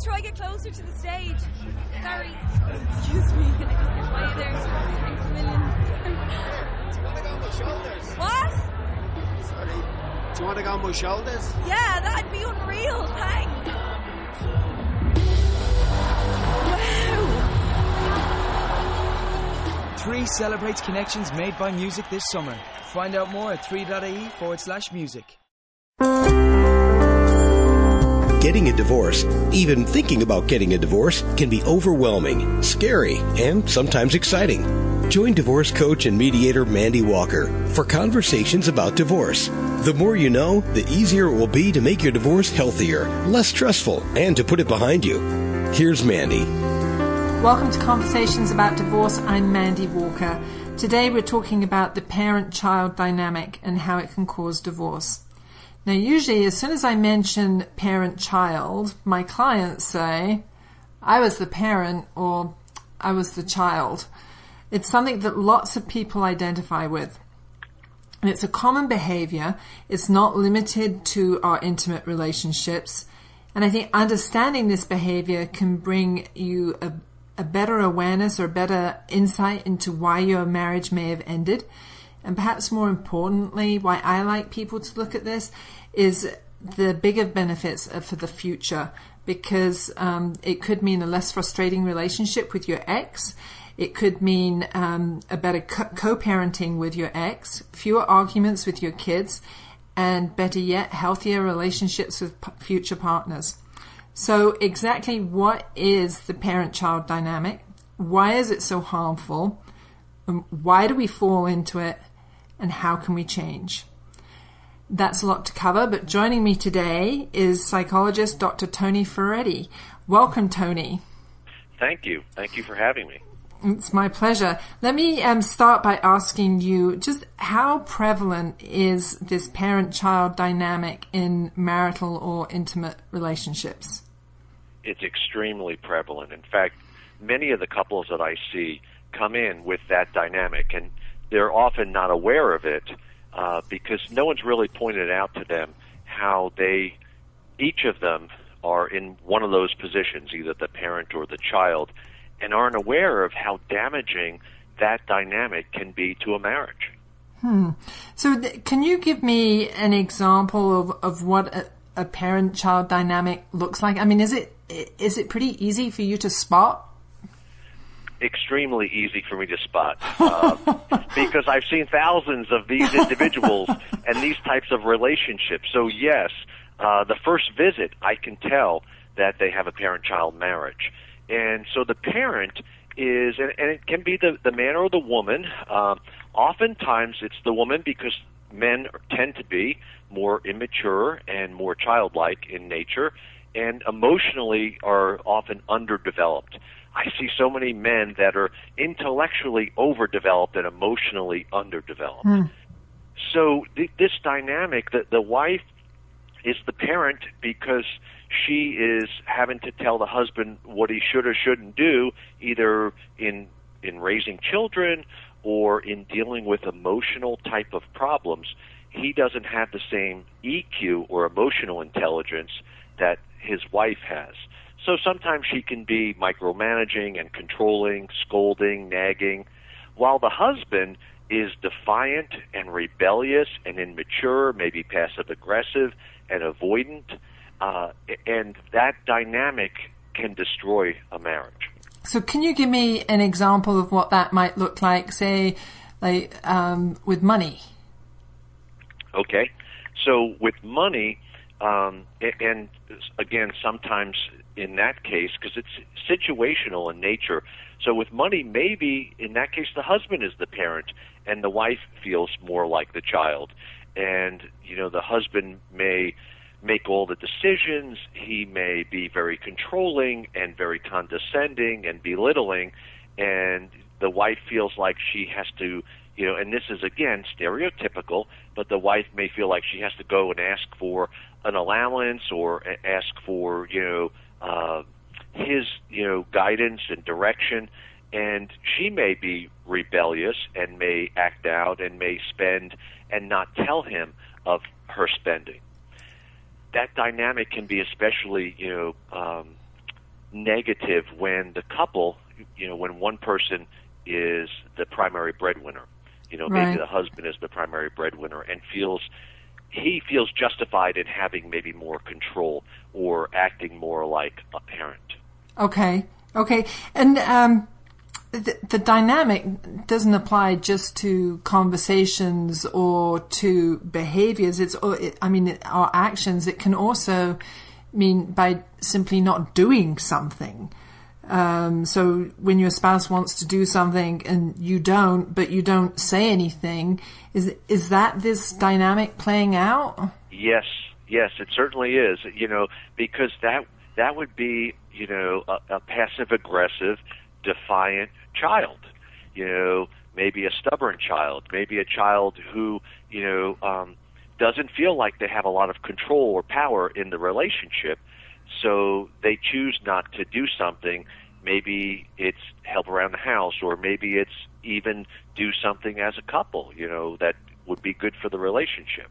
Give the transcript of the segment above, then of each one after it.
Let's try to get closer to the stage. Sorry. Excuse me. Are you there? Thanks a million. Do you want to go on my shoulders? What? Sorry. Do you want to go on my shoulders? Yeah, that'd be unreal. Thanks. Wow. 3 celebrates connections made by music this summer. Find out more at 3.ie forward slash music. Getting a divorce, even thinking about getting a divorce, can be overwhelming, scary, and sometimes exciting. Join divorce coach and mediator Mandy Walker for conversations about divorce. The more you know, the easier it will be to make your divorce healthier, less stressful, and to put it behind you. Here's Mandy. Welcome to Conversations About Divorce. I'm Mandy Walker. Today we're talking about the parent child dynamic and how it can cause divorce. Now, usually, as soon as I mention parent child, my clients say, I was the parent or I was the child. It's something that lots of people identify with. And it's a common behavior. It's not limited to our intimate relationships. And I think understanding this behavior can bring you a, a better awareness or better insight into why your marriage may have ended and perhaps more importantly, why I like people to look at this is the bigger benefits for the future because um, it could mean a less frustrating relationship with your ex. It could mean um, a better co parenting with your ex, fewer arguments with your kids, and better yet, healthier relationships with future partners. So, exactly what is the parent child dynamic? Why is it so harmful? Why do we fall into it? And how can we change? That's a lot to cover, but joining me today is psychologist Dr. Tony Ferretti. Welcome, Tony. Thank you. Thank you for having me. It's my pleasure. Let me um, start by asking you just how prevalent is this parent child dynamic in marital or intimate relationships? It's extremely prevalent. In fact, many of the couples that I see come in with that dynamic. And they're often not aware of it uh, because no one's really pointed out to them how they, each of them, are in one of those positions, either the parent or the child, and aren't aware of how damaging that dynamic can be to a marriage. Hmm. So, th- can you give me an example of, of what a, a parent-child dynamic looks like? I mean, is it is it pretty easy for you to spot? Extremely easy for me to spot uh, because I've seen thousands of these individuals and these types of relationships. So yes, uh, the first visit I can tell that they have a parent-child marriage, and so the parent is, and, and it can be the the man or the woman. Uh, oftentimes, it's the woman because men tend to be more immature and more childlike in nature, and emotionally are often underdeveloped. I see so many men that are intellectually overdeveloped and emotionally underdeveloped. Mm. So th- this dynamic that the wife is the parent because she is having to tell the husband what he should or shouldn't do, either in in raising children or in dealing with emotional type of problems. He doesn't have the same EQ or emotional intelligence that his wife has. So sometimes she can be micromanaging and controlling, scolding, nagging, while the husband is defiant and rebellious and immature, maybe passive aggressive and avoidant, uh, and that dynamic can destroy a marriage. So, can you give me an example of what that might look like, say, like um, with money? Okay, so with money, um, and again, sometimes in that case, because it's situational in nature. So with money, maybe in that case, the husband is the parent, and the wife feels more like the child. And you know, the husband may make all the decisions. He may be very controlling and very condescending and belittling, and the wife feels like she has to, you know, and this is again stereotypical, but the wife may feel like she has to go and ask for an allowance or ask for, you know, uh, his, you know, guidance and direction. And she may be rebellious and may act out and may spend and not tell him of her spending that dynamic can be especially you know um, negative when the couple you know when one person is the primary breadwinner you know Right. maybe the husband is the primary breadwinner and feels he feels justified in having maybe more control or acting more like a parent Okay, okay, and um, the, the dynamic doesn't apply just to conversations or to behaviors. It's, it, I mean, our actions. It can also mean by simply not doing something. Um, so when your spouse wants to do something and you don't, but you don't say anything, is is that this dynamic playing out? Yes, yes, it certainly is. You know, because that that would be you know a, a passive aggressive, defiant child. You know, maybe a stubborn child, maybe a child who you know um, doesn't feel like they have a lot of control or power in the relationship, so they choose not to do something. Maybe it's help around the house, or maybe it's even do something as a couple. You know, that would be good for the relationship.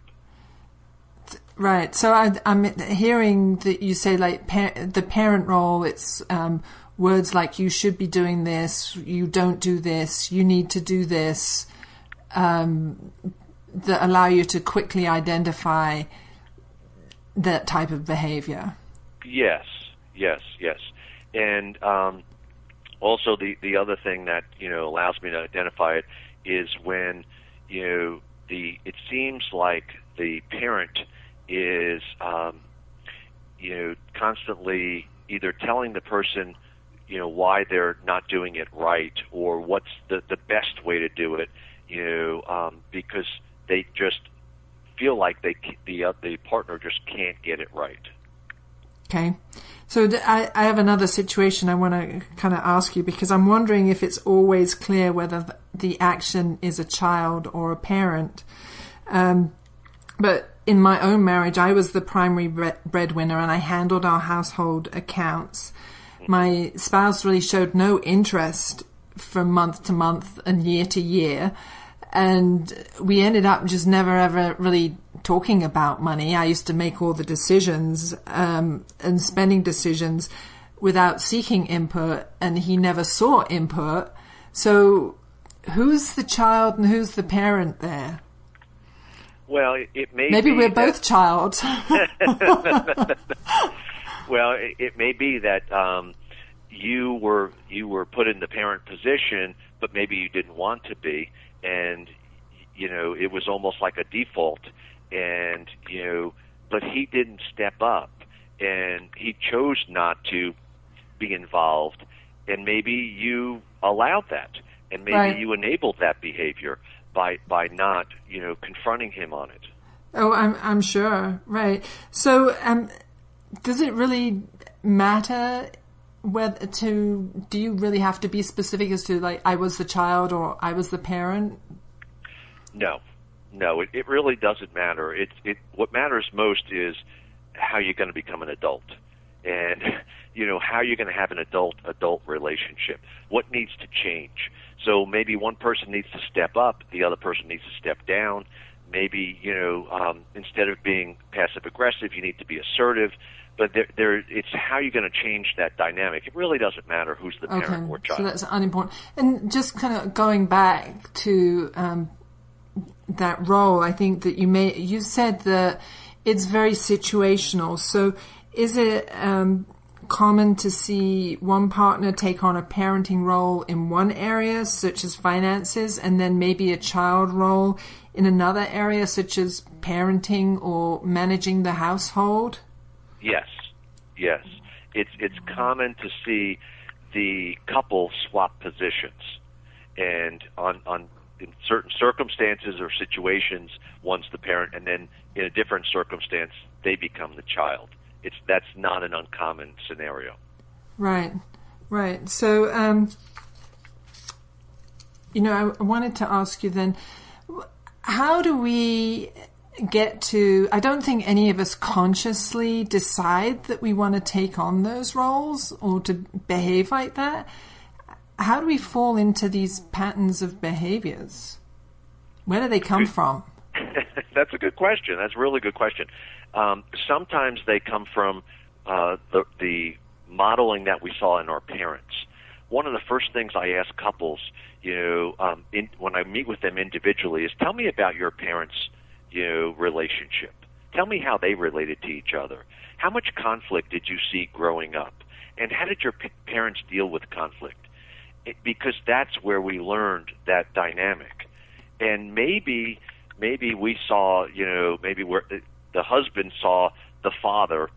Right. So I, I'm hearing that you say like par- the parent role. It's um, words like "you should be doing this," "you don't do this," "you need to do this," um, that allow you to quickly identify that type of behavior. Yes, yes, yes, and um, also the the other thing that you know allows me to identify it is when you know the it seems like the parent is um, you know constantly either telling the person you know why they're not doing it right or what's the the best way to do it you know um, because they just feel like they the uh, the partner just can't get it right. Okay. So I, I have another situation I want to kind of ask you because I'm wondering if it's always clear whether the action is a child or a parent. Um, but in my own marriage, I was the primary bre- breadwinner and I handled our household accounts. My spouse really showed no interest from month to month and year to year. And we ended up just never ever really talking about money. I used to make all the decisions um, and spending decisions without seeking input, and he never saw input. So, who's the child and who's the parent there? Well, it, it may Maybe be we're that- both child. Well, it, it may be that um, you were you were put in the parent position, but maybe you didn't want to be, and you know it was almost like a default, and you know, but he didn't step up, and he chose not to be involved, and maybe you allowed that, and maybe Right. you enabled that behavior by by not you know confronting him on it. Oh, I'm I'm sure. Right. So, um, does it really matter whether to? Do you really have to be specific as to like I was the child or I was the parent? No, no, it, it really doesn't matter. It, it what matters most is how you're going to become an adult, and you know how you're going to have an adult adult relationship. What needs to change? So maybe one person needs to step up, the other person needs to step down. Maybe you know um, instead of being passive aggressive, you need to be assertive. But there, there, it's how you're going to change that dynamic. It really doesn't matter who's the parent or child. so that's unimportant. And just kind of going back to um, that role, I think that you may you said that it's very situational. So, is it um, common to see one partner take on a parenting role in one area, such as finances, and then maybe a child role in another area, such as parenting or managing the household? Yes, yes. It's it's common to see the couple swap positions, and on on in certain circumstances or situations, one's the parent, and then in a different circumstance, they become the child. It's that's not an uncommon scenario. Right, right. So, um, you know, I, I wanted to ask you then, how do we get to I don't think any of us consciously decide that we want to take on those roles or to behave like that. How do we fall into these patterns of behaviors? Where do they come from? That's a good question. That's a really good question. Um, sometimes they come from uh, the, the modeling that we saw in our parents. One of the first things I ask couples, you know, um, in, when I meet with them individually, is tell me about your parents' you know, relationship. Tell me how they related to each other. How much conflict did you see growing up? And how did your p- parents deal with conflict? It, because that's where we learned that dynamic. And maybe, maybe we saw, you know, maybe where the husband saw the father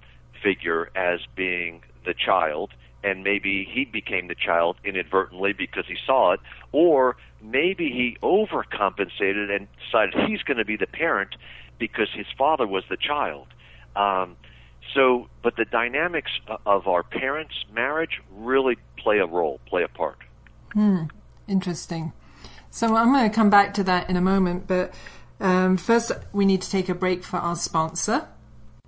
figure as being the child, and maybe he became the child inadvertently because he saw it, or maybe he overcompensated and decided he's going to be the parent because his father was the child. Um, so, but the dynamics of our parents' marriage really play a role, play a part. Hmm. Interesting. So I'm going to come back to that in a moment, but um, first we need to take a break for our sponsor.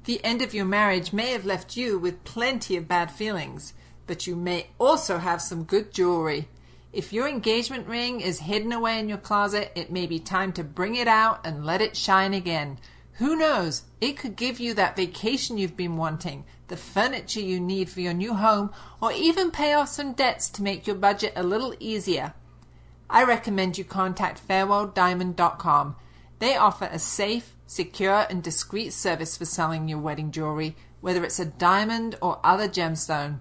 The end of your marriage may have left you with plenty of bad feelings but you may also have some good jewelry. If your engagement ring is hidden away in your closet, it may be time to bring it out and let it shine again. Who knows? It could give you that vacation you've been wanting, the furniture you need for your new home, or even pay off some debts to make your budget a little easier. I recommend you contact farewelldiamond.com. They offer a safe, secure, and discreet service for selling your wedding jewelry, whether it's a diamond or other gemstone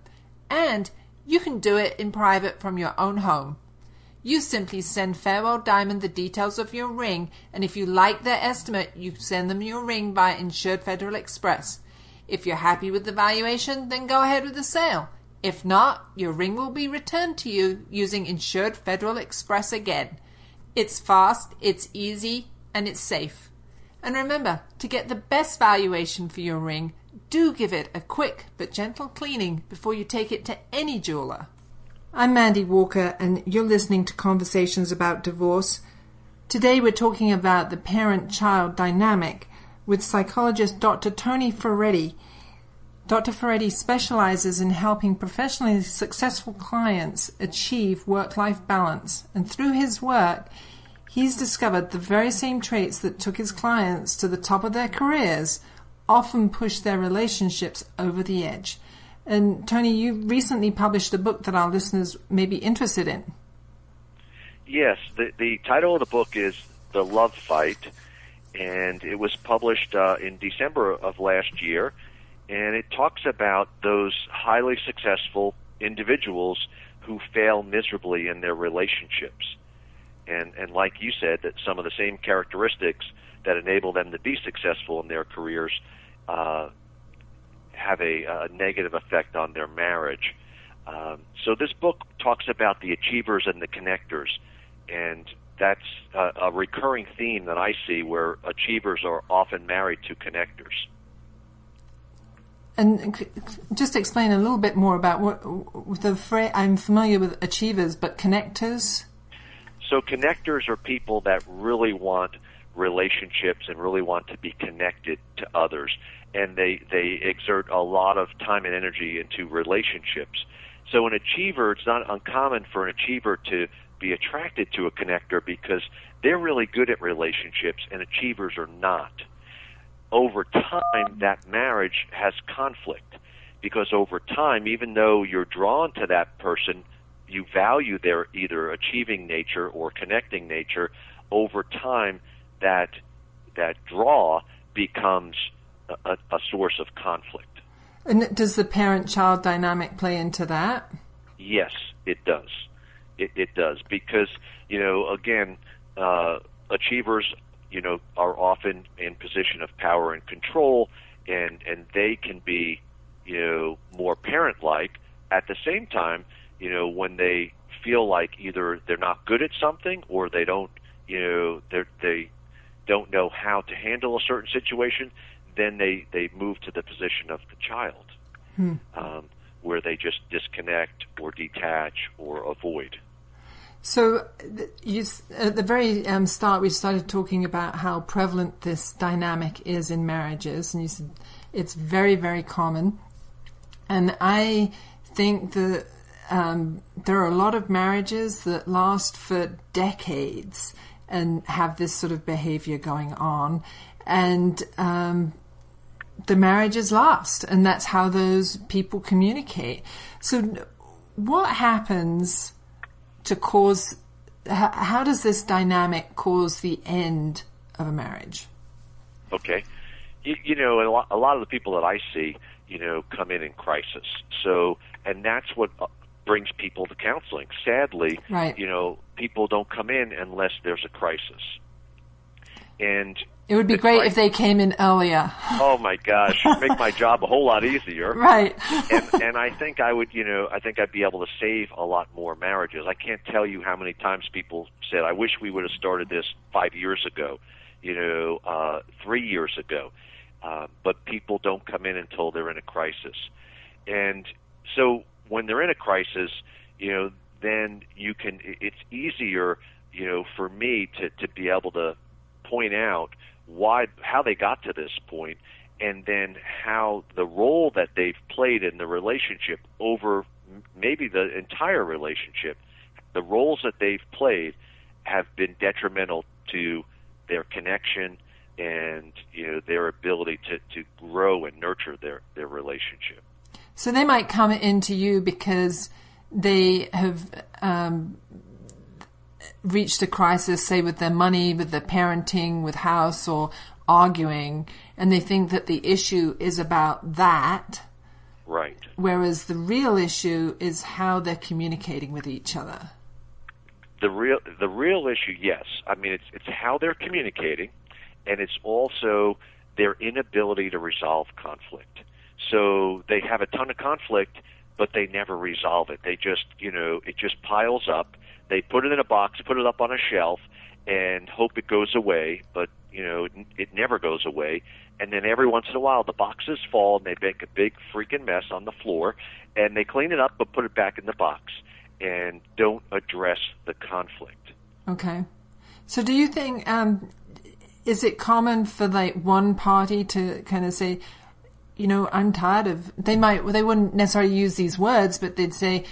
and you can do it in private from your own home. You simply send Farewell Diamond the details of your ring, and if you like their estimate, you send them your ring by Insured Federal Express. If you're happy with the valuation, then go ahead with the sale. If not, your ring will be returned to you using Insured Federal Express again. It's fast, it's easy, and it's safe. And remember, to get the best valuation for your ring, do give it a quick but gentle cleaning before you take it to any jeweler. I'm Mandy Walker, and you're listening to Conversations About Divorce. Today we're talking about the parent child dynamic with psychologist Dr. Tony Ferretti. Dr. Ferretti specializes in helping professionally successful clients achieve work life balance, and through his work, he's discovered the very same traits that took his clients to the top of their careers often push their relationships over the edge. And Tony, you recently published a book that our listeners may be interested in. Yes, the, the title of the book is The Love Fight, and it was published uh, in December of last year. And it talks about those highly successful individuals who fail miserably in their relationships. And, and like you said, that some of the same characteristics that enable them to be successful in their careers uh, have a, a, negative effect on their marriage. Um, so this book talks about the achievers and the connectors, and that's a, a recurring theme that I see where achievers are often married to connectors. And just explain a little bit more about what the phrase. I'm familiar with achievers, but connectors. So connectors are people that really want relationships and really want to be connected to others and they they exert a lot of time and energy into relationships so an achiever it's not uncommon for an achiever to be attracted to a connector because they're really good at relationships and achievers are not over time that marriage has conflict because over time even though you're drawn to that person you value their either achieving nature or connecting nature over time that that draw becomes a, a source of conflict. And does the parent-child dynamic play into that? Yes, it does. It, it does because you know again, uh, achievers you know are often in position of power and control, and and they can be you know more parent-like. At the same time, you know when they feel like either they're not good at something or they don't you know they they don't know how to handle a certain situation, then they they move to the position of the child, Hmm. um, where they just disconnect or detach or avoid. So, you, at the very um, start, we started talking about how prevalent this dynamic is in marriages, and you said it's very, very common. And I think that um, there are a lot of marriages that last for decades and have this sort of behavior going on, and um, the marriages last, and that's how those people communicate. So, what happens? To cause how, how does this dynamic cause the end of a marriage Okay, you, you know, a lot, a lot of the people that I see, you know, come in in crisis. So, and that's what uh, brings people to counseling. Sadly, Right. you know, people don't come in unless there's a crisis. And it would be great cri- if they came in earlier Oh my gosh, make my job a whole lot easier. right and and I think I would, you know, I think I'd be able to save a lot more marriages. I can't tell you how many times people said, "I wish we would have started this five years ago," you know, uh, three years ago. Uh, but people don't come in until they're in a crisis, and so when they're in a crisis, you know, then you can. It's easier, you know, for me to to be able to point out why how they got to this point and then how the role that they've played in the relationship over maybe the entire relationship the roles that they've played have been detrimental to their connection and you know their ability to, to grow and nurture their, their relationship. So they might come into you because they have um, reached a crisis say with their money with their parenting with house or arguing and they think that the issue is about that right. whereas the real issue is how they're communicating with each other. the real the real issue yes. I mean it's it's how they're communicating and it's also their inability to resolve conflict. So they have a ton of conflict but they never resolve it. They just you know it just piles up they put it in a box put it up on a shelf and hope it goes away but you know it, never goes away and then every once in a while the boxes fall and they make a big freaking mess on the floor and they clean it up but put it back in the box and don't address the conflict. Okay. So do you think um, is it common for like one party to kind of say, you know, I'm tired of they might they wouldn't necessarily use these words, but they'd say,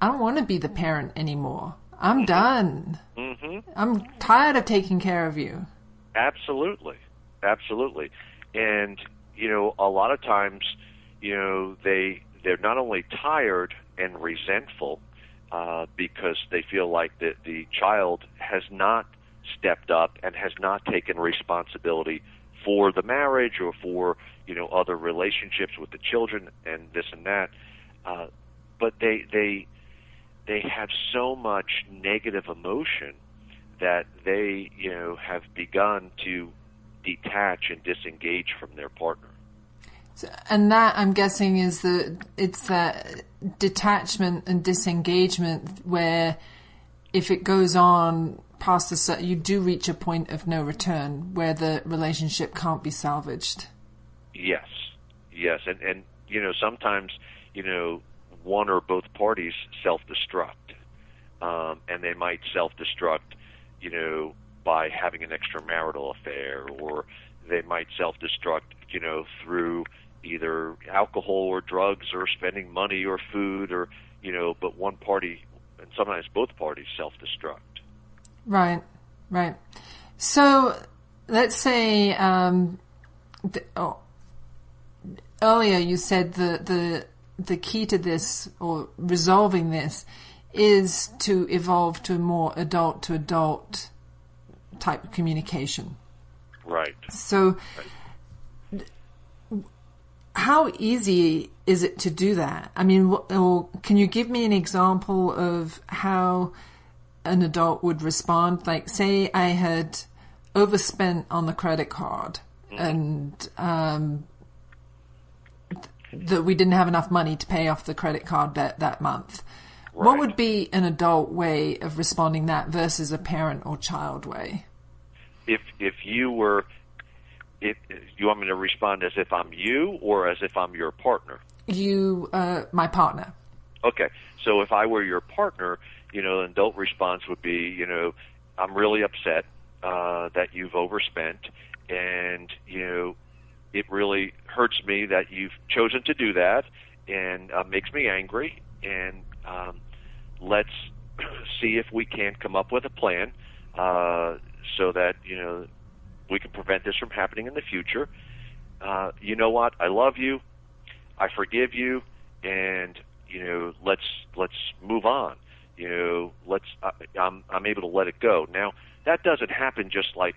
I don't want to be the parent anymore. I'm done. Mm-hmm. I'm tired of taking care of you. Absolutely, absolutely, and you know, a lot of times, you know, they they're not only tired and resentful uh, because they feel like that the child has not stepped up and has not taken responsibility for the marriage or for you know other relationships with the children and this and that, uh, but they they they have so much negative emotion that they you know have begun to detach and disengage from their partner. So, and that I'm guessing is the it's that detachment and disengagement where if it goes on past a certain, you do reach a point of no return where the relationship can't be salvaged. Yes, yes, and and you know sometimes you know one or both parties self-destruct, um, and they might self-destruct, you know, by having an extramarital affair, or they might self-destruct, you know, through either alcohol or drugs or spending money or food or you know, but one party and sometimes both parties self-destruct. Right, right. So let's say um, the, oh, earlier you said the the the key to this or resolving this is to evolve to a more adult to adult type of communication. Right. So, how easy is it to do that? I mean, or can you give me an example of how an adult would respond? Like, say I had overspent on the credit card and um, that we didn't have enough money to pay off the credit card debt that month. What would be an adult way of responding that versus a parent or child way? If if you were, if you want me to respond as if I'm you or as if I'm your partner. You, uh, my partner. Okay, so if I were your partner, you know, an adult response would be, you know, I'm really upset uh, that you've overspent, and you know, it really hurts me that you've chosen to do that, and uh, makes me angry. And um, let's see if we can come up with a plan uh, so that you know we can prevent this from happening in the future. Uh, you know what? I love you. I forgive you, and you know, let's let's move on. You know, let's. I, I'm I'm able to let it go. Now that doesn't happen just like,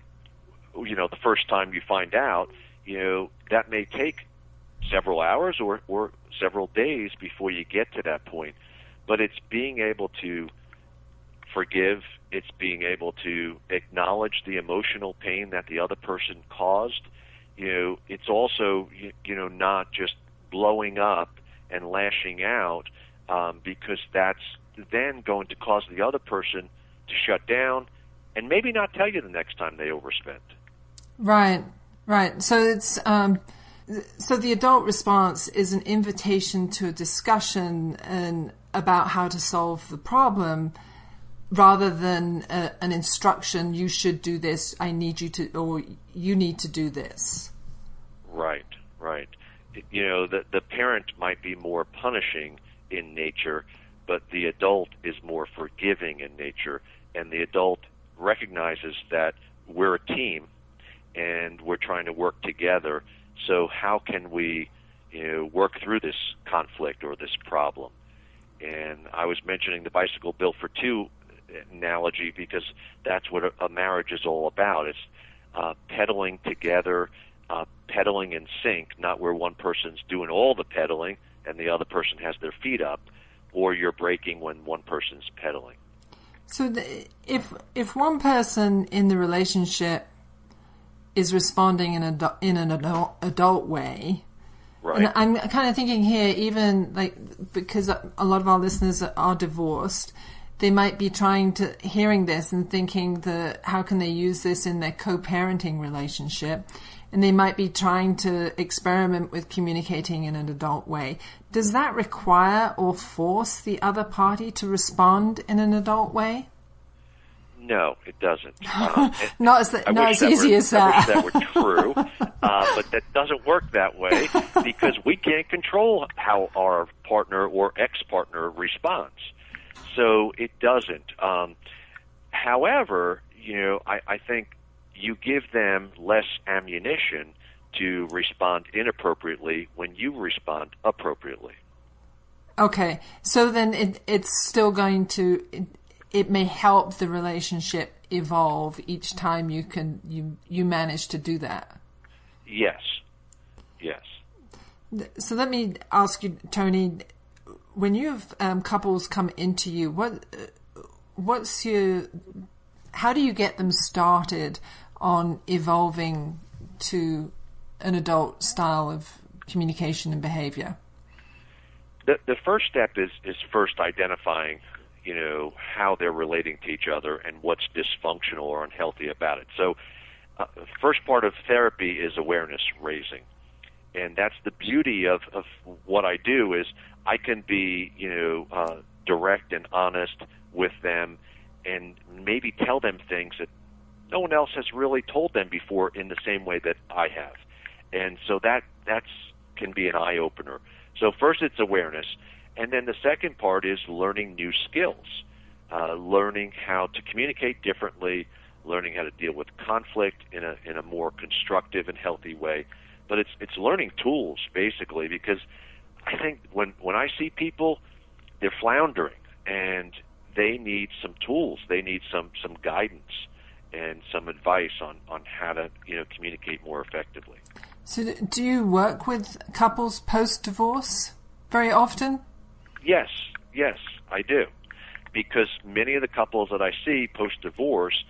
you know, the first time you find out. You know, that may take several hours or or several days before you get to that point. But it's being able to forgive. It's being able to acknowledge the emotional pain that the other person caused. You know, it's also you, know not just blowing up and lashing out um, because that's then going to cause the other person to shut down and maybe not tell you the next time they overspent. Right, right. So it's um, so the adult response is an invitation to a discussion and about how to solve the problem, rather than a, an instruction. You should do this. I need you to, or you need to do this. Right, right. You know, the the parent might be more punishing in nature, but the adult is more forgiving in nature, and the adult recognizes that we're a team and we're trying to work together. So how can we, you know, work through this conflict or this problem? And I was mentioning the bicycle built for two analogy because that's what a, marriage is all about. It's uh, pedaling together, uh, pedaling in sync, not where one person's doing all the pedaling and the other person has their feet up, or you're braking when one person's pedaling. So the, if if one person in the relationship is responding in a in an adult, adult way, Right. And I'm kind of thinking here, even like because a lot of our listeners are divorced, they might be trying to hearing this and thinking that how can they use this in their co-parenting relationship, and they might be trying to experiment with communicating in an adult way. Does that require or force the other party to respond in an adult way? No, it doesn't. Um, it- Not as, the, not as that easy were, as I wish that. that were true, uh, but that doesn't work that way because we can't control how our partner or ex-partner responds. So it doesn't. Um, however, you know, I, I think you give them less ammunition to respond inappropriately when you respond appropriately. Okay, so then it, it's still going to it, may help the relationship evolve each time you can you you manage to do that. Yes. Yes. So let me ask you, Tony, when you have um, couples come into you, what uh, what's your how do you get them started on evolving to an adult style of communication and behavior? the the first step is is first identifying you know how they're relating to each other and what's dysfunctional or unhealthy about it. So uh, the first part of therapy is awareness raising. And that's the beauty of of what I do is I can be you know uh, direct and honest with them and maybe tell them things that no one else has really told them before in the same way that I have. And so that that's can be an eye opener so first it's awareness, and then the second part is learning new skills, uh, learning how to communicate differently, learning how to deal with conflict in a in a more constructive and healthy way. But it's it's learning tools basically because I think when when I see people, they're floundering and they need some tools, they need some some guidance, and some advice on, on how to you know communicate more effectively. So, do you work with couples post divorce very often? Yes, yes, I do. Because many of the couples that I see post divorce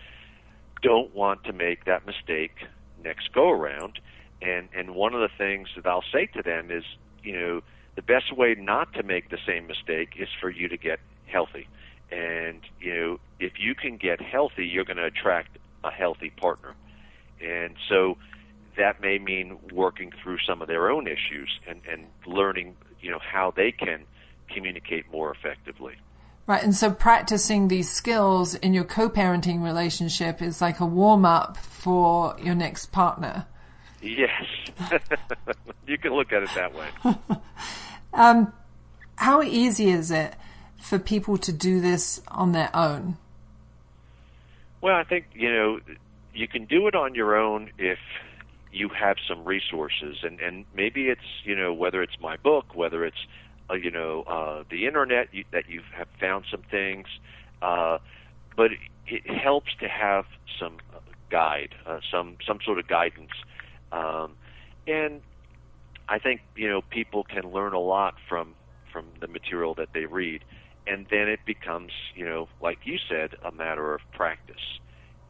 don't want to make that mistake next go around. And and one of the things that I'll say to them is, you know, the best way not to make the same mistake is for you to get healthy. And you know, if you can get healthy, you're going to attract a healthy partner. And so that may mean working through some of their own issues and, and learning, you know, how they can communicate more effectively. Right, and so practicing these skills in your co-parenting relationship is like a warm-up for your next partner. Yes, you can look at it that way. um, how easy is it for people to do this on their own? Well, I think you know you can do it on your own if you have some resources, and and maybe it's you know whether it's my book, whether it's uh, you know uh, the internet you, that you have found some things, uh, but it helps to have some guide, uh, some some sort of guidance, um, and I think you know people can learn a lot from from the material that they read, and then it becomes you know like you said a matter of practice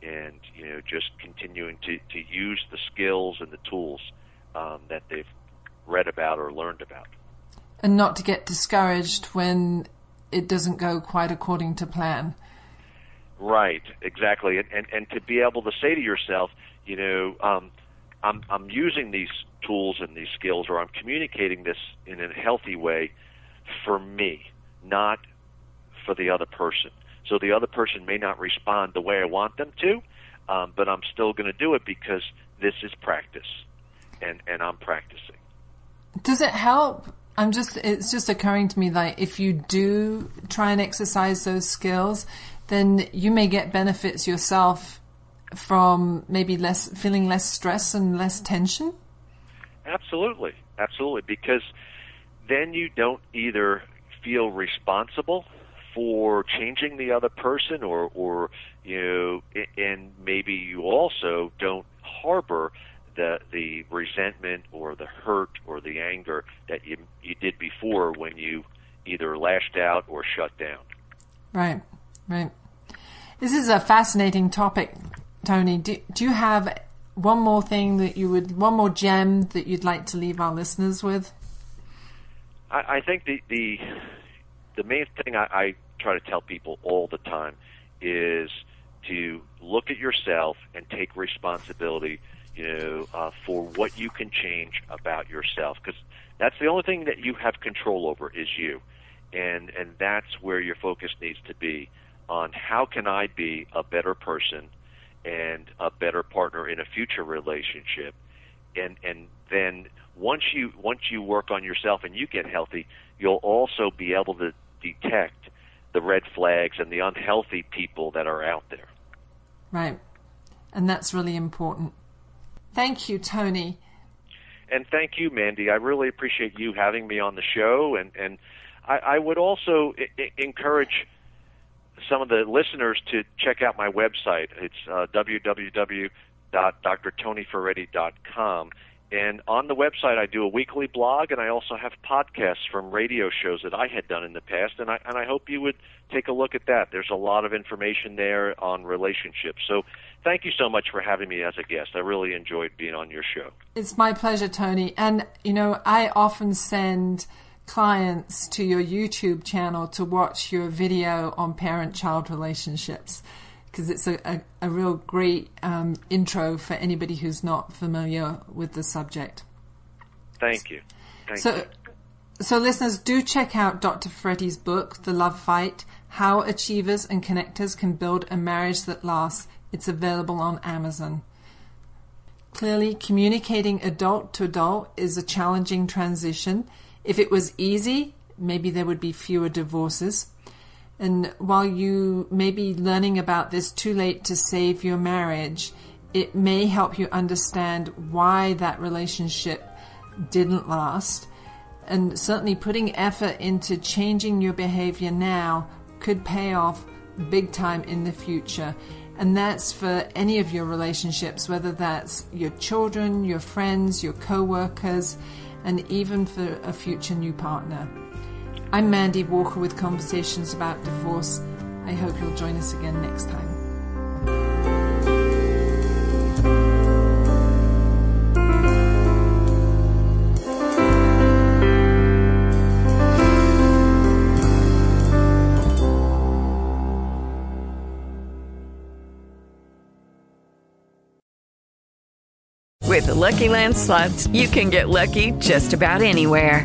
and you know just continuing to, to use the skills and the tools um, that they've read about or learned about. And not to get discouraged when it doesn't go quite according to plan. Right, exactly, and and, and to be able to say to yourself, you know, um, I'm I'm using these tools and these skills, or I'm communicating this in a healthy way for me, not for the other person. So the other person may not respond the way I want them to, um, but I'm still going to do it because this is practice, and and I'm practicing. Does it help? I'm just it's just occurring to me that if you do try and exercise those skills, then you may get benefits yourself from maybe less feeling less stress and less tension. Absolutely, absolutely, because then you don't either feel responsible for changing the other person or or you know and maybe you also don't harbor the the resentment or the hurt or the anger that you you did before when you either lashed out or shut down. Right. Right. This is a fascinating topic, Tony. Do, do you have one more thing that you would, one more gem that you'd like to leave our listeners with? I, I think the, the the main thing I, I try to tell people all the time is to look at yourself and take responsibility, know, uh, for what you can change about yourself, because that's the only thing that you have control over is you, and and that's where your focus needs to be on how can I be a better person and a better partner in a future relationship, and and then once you once you work on yourself and you get healthy, you'll also be able to detect the red flags and the unhealthy people that are out there. Right. And that's really important. Thank you, Tony. And thank you, Mandy. I really appreciate you having me on the show. And, and I, I would also I- encourage some of the listeners to check out my website. It's uh, www.drtonyferretti.com. And on the website, I do a weekly blog, and I also have podcasts from radio shows that I had done in the past. And I and I hope you would take a look at that. There's a lot of information there on relationships. So, thank you so much for having me as a guest. I really enjoyed being on your show. It's my pleasure, Tony. And you know, I often send clients to your YouTube channel to watch your video on parent-child relationships because it's a, a, a, real great um, intro for anybody who's not familiar with the subject. Thank you. Thank so, you. so listeners, do check out Dr. Ferretti's book, The Love Fight: How Achievers and Connectors Can Build a Marriage That Lasts. It's available on Amazon. Clearly, communicating adult to adult is a challenging transition. If it was easy, maybe there would be fewer divorces. And while you may be learning about this too late to save your marriage, it may help you understand why that relationship didn't last. And certainly putting effort into changing your behavior now could pay off big time in the future. And that's for any of your relationships, whether that's your children, your friends, your co workers, and even for a future new partner. I'm Mandy Walker with Conversations About Divorce. I hope you'll join us again next time. With the Lucky Land slots, you can get lucky just about anywhere.